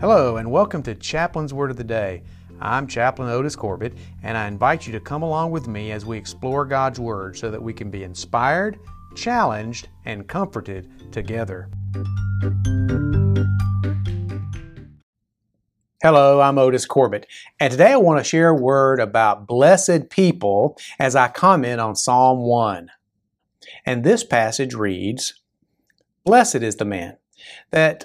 Hello, and welcome to Chaplain's Word of the Day. I'm Chaplain Otis Corbett, and I invite you to come along with me as we explore God's Word so that we can be inspired, challenged, and comforted together. Hello, I'm Otis Corbett, and today I want to share a word about blessed people as I comment on Psalm 1. And this passage reads Blessed is the man that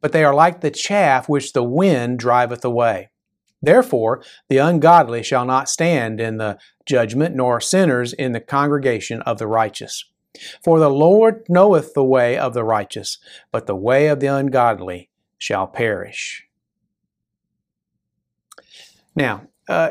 but they are like the chaff which the wind driveth away. Therefore, the ungodly shall not stand in the judgment, nor sinners in the congregation of the righteous. For the Lord knoweth the way of the righteous, but the way of the ungodly shall perish. Now, uh,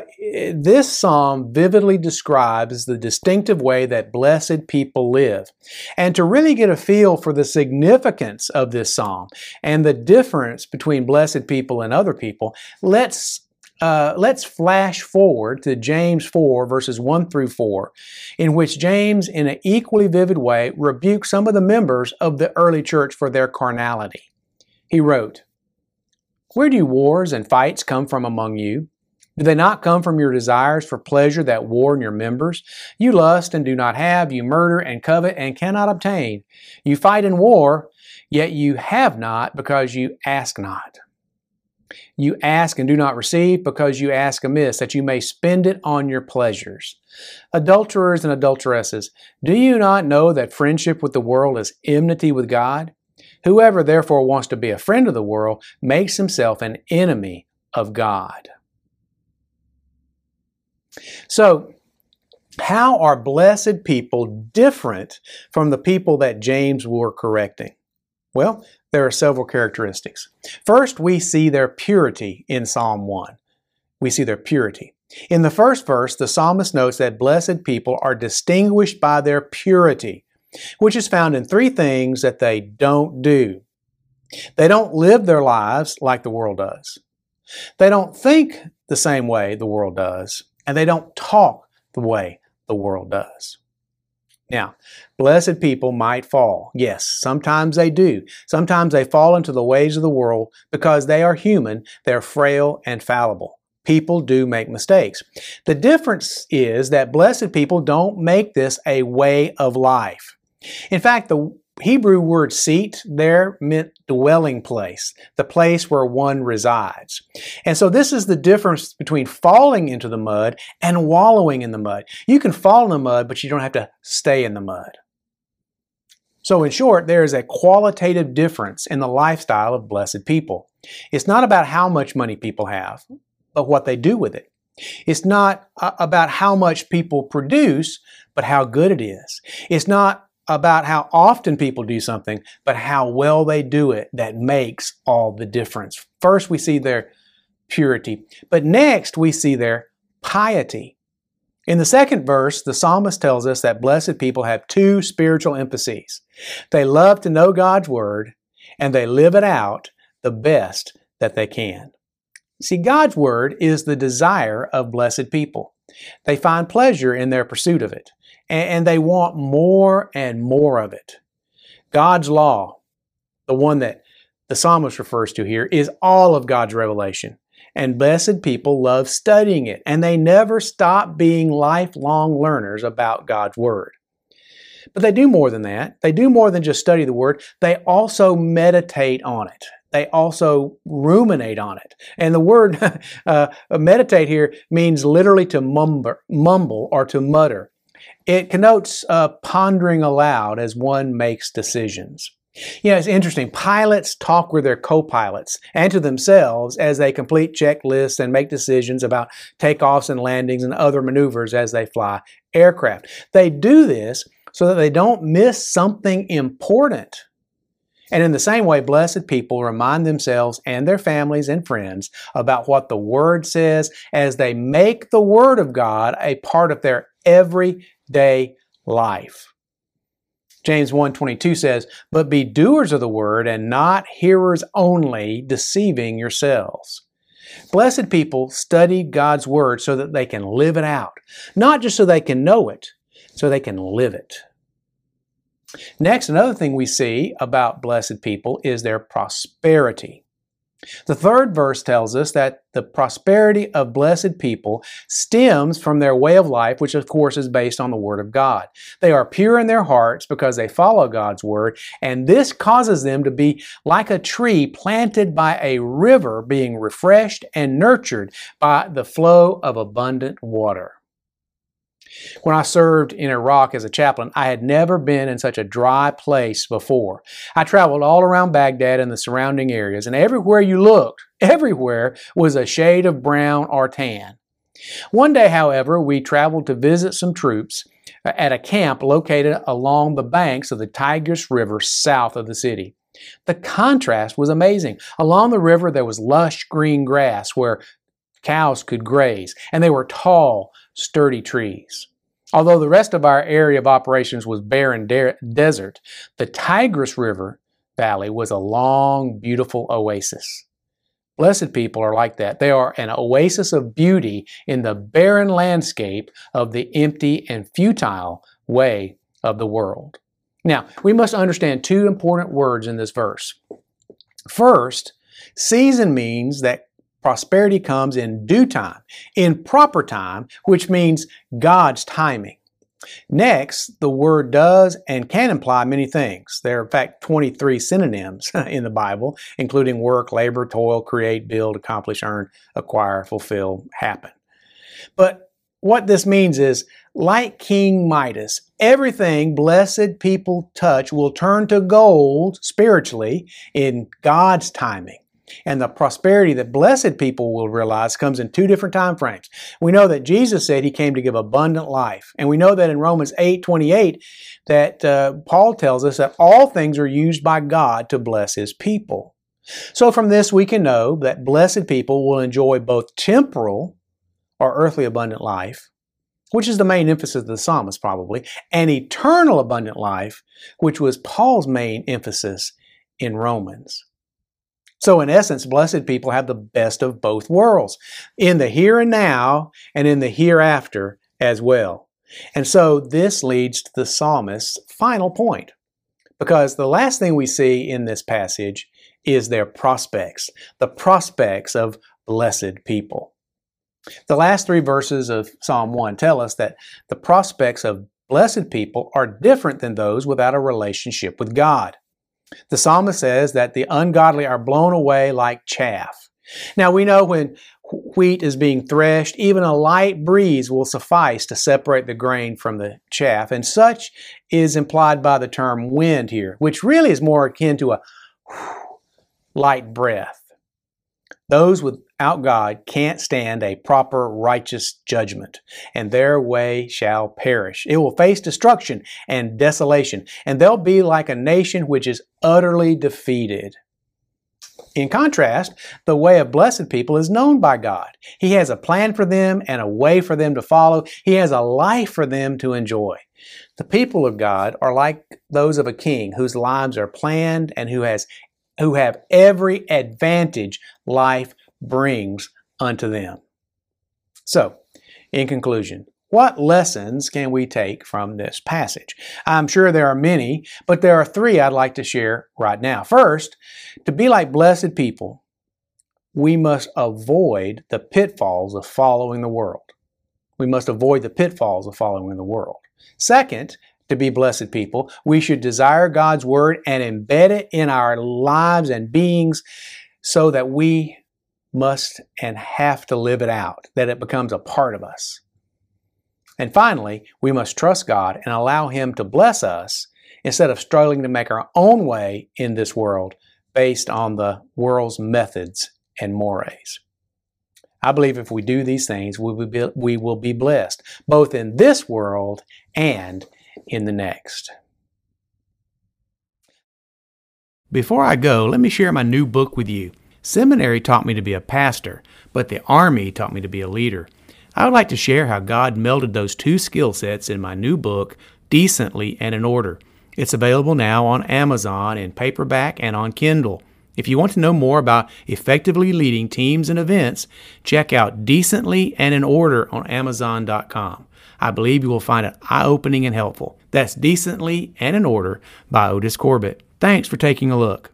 this psalm vividly describes the distinctive way that blessed people live. And to really get a feel for the significance of this psalm and the difference between blessed people and other people, let's uh, let's flash forward to James 4, verses 1 through 4, in which James, in an equally vivid way, rebukes some of the members of the early church for their carnality. He wrote, Where do wars and fights come from among you? Do they not come from your desires for pleasure that war in your members? You lust and do not have, you murder and covet and cannot obtain. You fight in war, yet you have not because you ask not. You ask and do not receive because you ask amiss, that you may spend it on your pleasures. Adulterers and adulteresses, do you not know that friendship with the world is enmity with God? Whoever therefore wants to be a friend of the world makes himself an enemy of God. So, how are blessed people different from the people that James were correcting? Well, there are several characteristics. First, we see their purity in Psalm 1. We see their purity. In the first verse, the psalmist notes that blessed people are distinguished by their purity, which is found in three things that they don't do. They don't live their lives like the world does. They don't think the same way the world does and they don't talk the way the world does. Now, blessed people might fall. Yes, sometimes they do. Sometimes they fall into the ways of the world because they are human, they're frail and fallible. People do make mistakes. The difference is that blessed people don't make this a way of life. In fact, the Hebrew word seat there meant dwelling place, the place where one resides. And so this is the difference between falling into the mud and wallowing in the mud. You can fall in the mud, but you don't have to stay in the mud. So in short, there is a qualitative difference in the lifestyle of blessed people. It's not about how much money people have, but what they do with it. It's not uh, about how much people produce, but how good it is. It's not about how often people do something, but how well they do it that makes all the difference. First, we see their purity, but next, we see their piety. In the second verse, the psalmist tells us that blessed people have two spiritual emphases. They love to know God's word, and they live it out the best that they can. See, God's word is the desire of blessed people. They find pleasure in their pursuit of it and they want more and more of it. God's law, the one that the psalmist refers to here, is all of God's revelation. And blessed people love studying it, and they never stop being lifelong learners about God's Word. But they do more than that. They do more than just study the Word, they also meditate on it. They also ruminate on it. And the word uh, meditate here means literally to mumble, mumble or to mutter. It connotes uh, pondering aloud as one makes decisions. You know, it's interesting. Pilots talk with their co-pilots and to themselves as they complete checklists and make decisions about takeoffs and landings and other maneuvers as they fly aircraft. They do this so that they don't miss something important. And in the same way, blessed people remind themselves and their families and friends about what the Word says as they make the Word of God a part of their everyday life. James 1:22 says, "But be doers of the word and not hearers only, deceiving yourselves." Blessed people study God's word so that they can live it out, not just so they can know it, so they can live it. Next, another thing we see about blessed people is their prosperity. The third verse tells us that the prosperity of blessed people stems from their way of life, which of course is based on the Word of God. They are pure in their hearts because they follow God's Word, and this causes them to be like a tree planted by a river being refreshed and nurtured by the flow of abundant water. When I served in Iraq as a chaplain, I had never been in such a dry place before. I traveled all around Baghdad and the surrounding areas, and everywhere you looked, everywhere was a shade of brown or tan. One day, however, we traveled to visit some troops uh, at a camp located along the banks of the Tigris River south of the city. The contrast was amazing. Along the river, there was lush green grass where cows could graze, and they were tall, sturdy trees. Although the rest of our area of operations was barren de- desert, the Tigris River Valley was a long, beautiful oasis. Blessed people are like that. They are an oasis of beauty in the barren landscape of the empty and futile way of the world. Now, we must understand two important words in this verse. First, season means that Prosperity comes in due time, in proper time, which means God's timing. Next, the word does and can imply many things. There are, in fact, 23 synonyms in the Bible, including work, labor, toil, create, build, accomplish, earn, acquire, fulfill, happen. But what this means is, like King Midas, everything blessed people touch will turn to gold spiritually in God's timing. And the prosperity that blessed people will realize comes in two different time frames. We know that Jesus said he came to give abundant life. And we know that in Romans 8 28, that uh, Paul tells us that all things are used by God to bless his people. So from this, we can know that blessed people will enjoy both temporal or earthly abundant life, which is the main emphasis of the psalmist probably, and eternal abundant life, which was Paul's main emphasis in Romans. So, in essence, blessed people have the best of both worlds in the here and now and in the hereafter as well. And so, this leads to the psalmist's final point. Because the last thing we see in this passage is their prospects, the prospects of blessed people. The last three verses of Psalm 1 tell us that the prospects of blessed people are different than those without a relationship with God. The psalmist says that the ungodly are blown away like chaff. Now we know when wheat is being threshed, even a light breeze will suffice to separate the grain from the chaff, and such is implied by the term wind here, which really is more akin to a light breath. Those without God can't stand a proper righteous judgment, and their way shall perish. It will face destruction and desolation, and they'll be like a nation which is utterly defeated. In contrast, the way of blessed people is known by God. He has a plan for them and a way for them to follow. He has a life for them to enjoy. The people of God are like those of a king whose lives are planned and who has who have every advantage life brings unto them. So, in conclusion, what lessons can we take from this passage? I'm sure there are many, but there are three I'd like to share right now. First, to be like blessed people, we must avoid the pitfalls of following the world. We must avoid the pitfalls of following the world. Second, to be blessed people. We should desire God's word and embed it in our lives and beings so that we must and have to live it out, that it becomes a part of us. And finally, we must trust God and allow Him to bless us instead of struggling to make our own way in this world based on the world's methods and mores. I believe if we do these things, we will be, we will be blessed, both in this world and in the next. Before I go, let me share my new book with you. Seminary taught me to be a pastor, but the Army taught me to be a leader. I would like to share how God melded those two skill sets in my new book, Decently and in Order. It's available now on Amazon in paperback and on Kindle. If you want to know more about effectively leading teams and events, check out Decently and in Order on Amazon.com. I believe you will find it eye opening and helpful. That's Decently and in Order by Otis Corbett. Thanks for taking a look.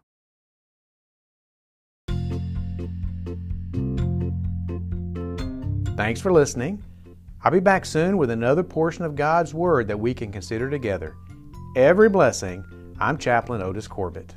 Thanks for listening. I'll be back soon with another portion of God's Word that we can consider together every blessing. I'm Chaplain Otis Corbett.